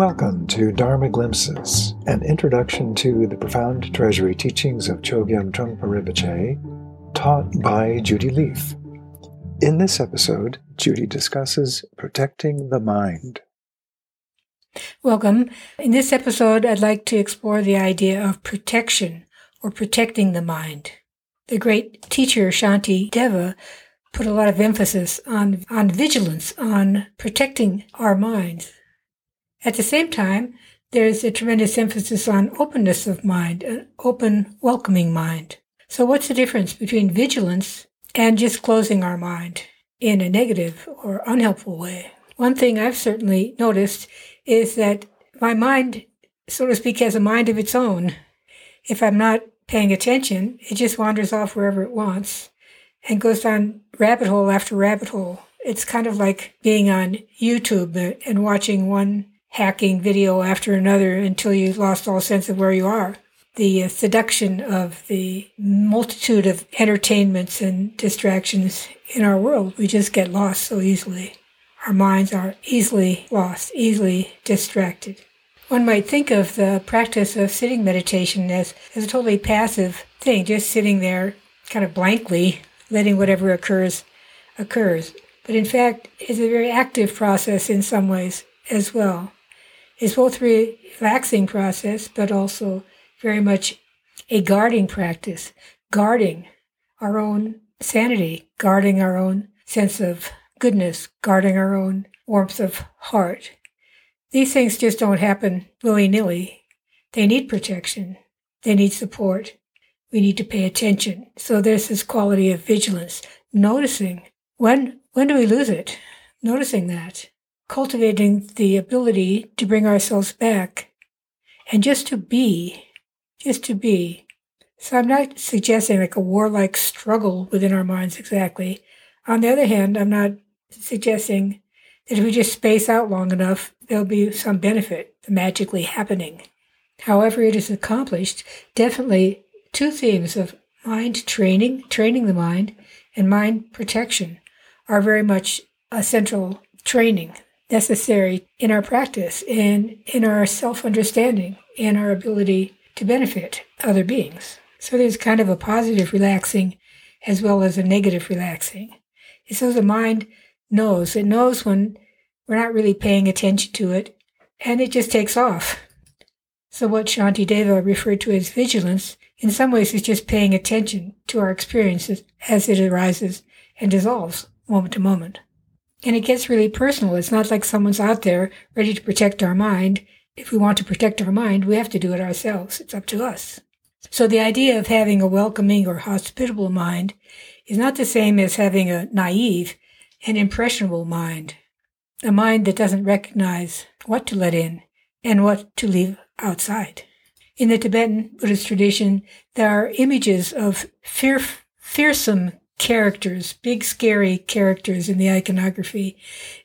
Welcome to Dharma Glimpses, an introduction to the profound treasury teachings of Chogyam Trungpa Rinpoche, taught by Judy Leaf. In this episode, Judy discusses protecting the mind. Welcome. In this episode, I'd like to explore the idea of protection or protecting the mind. The great teacher Shantideva put a lot of emphasis on, on vigilance, on protecting our minds. At the same time, there's a tremendous emphasis on openness of mind, an open, welcoming mind. So what's the difference between vigilance and just closing our mind in a negative or unhelpful way? One thing I've certainly noticed is that my mind, so to speak, has a mind of its own. If I'm not paying attention, it just wanders off wherever it wants and goes down rabbit hole after rabbit hole. It's kind of like being on YouTube uh, and watching one hacking video after another until you lost all sense of where you are. The uh, seduction of the multitude of entertainments and distractions in our world, we just get lost so easily. Our minds are easily lost, easily distracted. One might think of the practice of sitting meditation as, as a totally passive thing, just sitting there kind of blankly, letting whatever occurs occurs. But in fact, it's a very active process in some ways as well. It's both relaxing process, but also very much a guarding practice, guarding our own sanity, guarding our own sense of goodness, guarding our own warmth of heart. These things just don't happen willy nilly. They need protection. They need support. We need to pay attention. So there's this quality of vigilance, noticing when, when do we lose it? Noticing that cultivating the ability to bring ourselves back and just to be, just to be. So I'm not suggesting like a warlike struggle within our minds exactly. On the other hand, I'm not suggesting that if we just space out long enough, there'll be some benefit magically happening. However, it is accomplished, definitely two themes of mind training, training the mind, and mind protection are very much a central training necessary in our practice and in our self understanding and our ability to benefit other beings. So there's kind of a positive relaxing as well as a negative relaxing. And so the mind knows, it knows when we're not really paying attention to it and it just takes off. So what Shantideva referred to as vigilance, in some ways is just paying attention to our experiences as it arises and dissolves moment to moment. And it gets really personal. It's not like someone's out there ready to protect our mind. If we want to protect our mind, we have to do it ourselves. It's up to us. So the idea of having a welcoming or hospitable mind is not the same as having a naive and impressionable mind. A mind that doesn't recognize what to let in and what to leave outside. In the Tibetan Buddhist tradition, there are images of fear, fearsome characters, big scary characters in the iconography.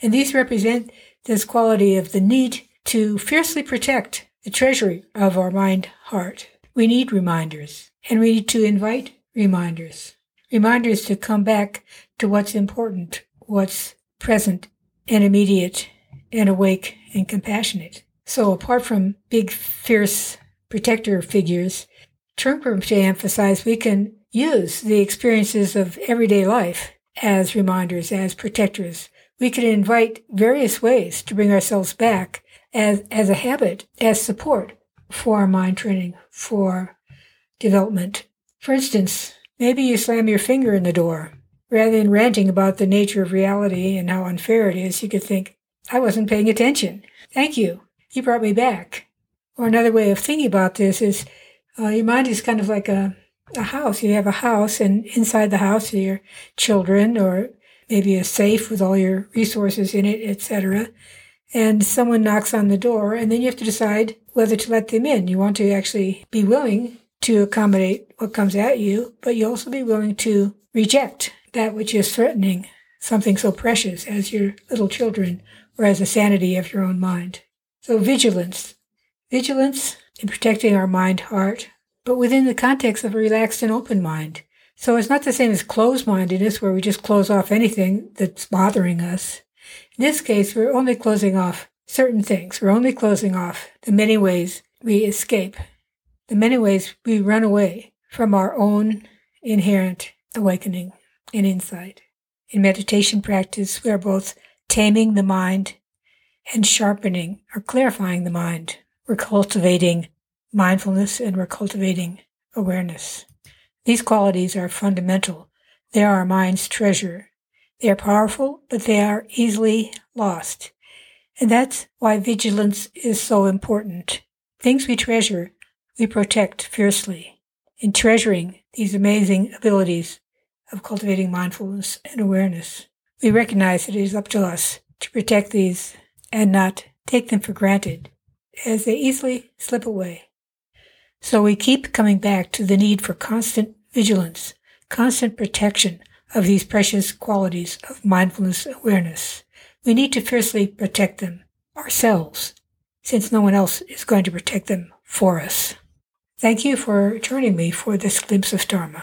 And these represent this quality of the need to fiercely protect the treasury of our mind heart. We need reminders and we need to invite reminders. Reminders to come back to what's important, what's present and immediate and awake and compassionate. So apart from big, fierce protector figures, Trungpa emphasized we can use the experiences of everyday life as reminders, as protectors. We can invite various ways to bring ourselves back as, as a habit, as support for our mind training, for development. For instance, maybe you slam your finger in the door. Rather than ranting about the nature of reality and how unfair it is, you could think, I wasn't paying attention. Thank you. You brought me back. Or another way of thinking about this is uh, your mind is kind of like a a house. You have a house, and inside the house are your children, or maybe a safe with all your resources in it, etc. And someone knocks on the door, and then you have to decide whether to let them in. You want to actually be willing to accommodate what comes at you, but you also be willing to reject that which is threatening something so precious as your little children or as the sanity of your own mind. So vigilance. Vigilance in protecting our mind heart but within the context of a relaxed and open mind. So it's not the same as closed mindedness where we just close off anything that's bothering us. In this case, we're only closing off certain things. We're only closing off the many ways we escape, the many ways we run away from our own inherent awakening and insight. In meditation practice, we are both taming the mind and sharpening or clarifying the mind. We're cultivating mindfulness and we're cultivating awareness. These qualities are fundamental. They are our mind's treasure. They are powerful, but they are easily lost. And that's why vigilance is so important. Things we treasure, we protect fiercely. In treasuring these amazing abilities of cultivating mindfulness and awareness, we recognize that it is up to us to protect these and not take them for granted as they easily slip away. So we keep coming back to the need for constant vigilance, constant protection of these precious qualities of mindfulness awareness. We need to fiercely protect them ourselves, since no one else is going to protect them for us. Thank you for joining me for this glimpse of Dharma.